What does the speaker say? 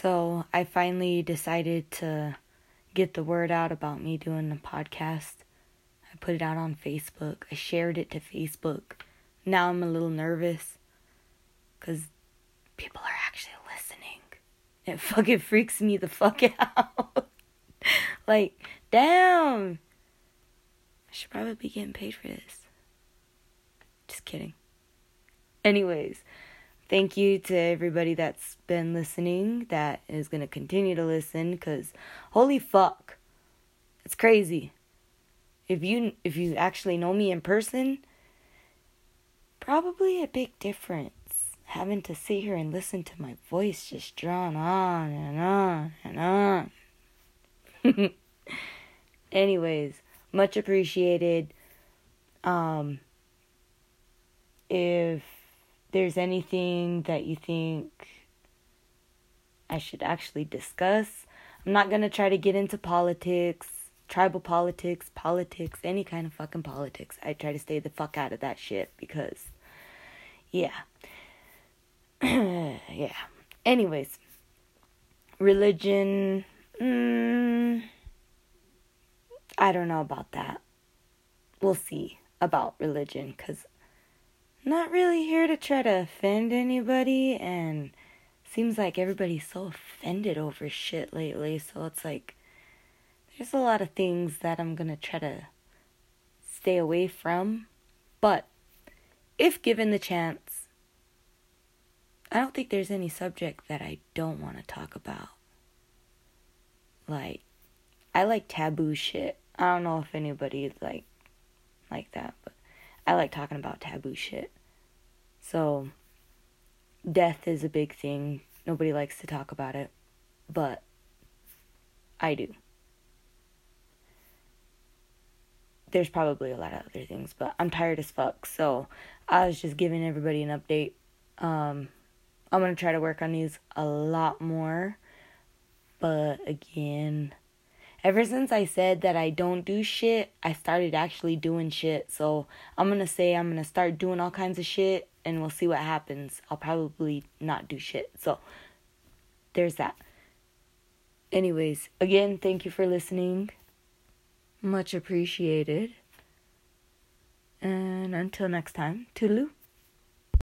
So I finally decided to get the word out about me doing the podcast. I put it out on Facebook. I shared it to Facebook. Now I'm a little nervous because people are actually listening. It fucking freaks me the fuck out. like, damn. I should probably be getting paid for this. Just kidding. Anyways, thank you to everybody that's been listening, that is going to continue to listen cuz holy fuck. It's crazy. If you if you actually know me in person, probably a big difference having to sit here and listen to my voice just drawn on and on and on. Anyways, much appreciated. Um if there's anything that you think I should actually discuss, I'm not going to try to get into politics, tribal politics, politics, any kind of fucking politics. I try to stay the fuck out of that shit because, yeah. yeah. Anyways, religion. Mm, I don't know about that. We'll see about religion because not really here to try to offend anybody and seems like everybody's so offended over shit lately so it's like there's a lot of things that I'm to try to stay away from. But if given the chance I don't think there's any subject that I don't want to talk about. Like I like taboo shit. I don't know if anybody like like that but I like talking about taboo shit. So, death is a big thing. Nobody likes to talk about it, but I do. There's probably a lot of other things, but I'm tired as fuck, so I was just giving everybody an update. Um, I'm gonna try to work on these a lot more, but again, ever since I said that I don't do shit, I started actually doing shit. So I'm gonna say I'm gonna start doing all kinds of shit and we'll see what happens. I'll probably not do shit. So there's that. Anyways, again, thank you for listening. Much appreciated. And until next time, toodaloo.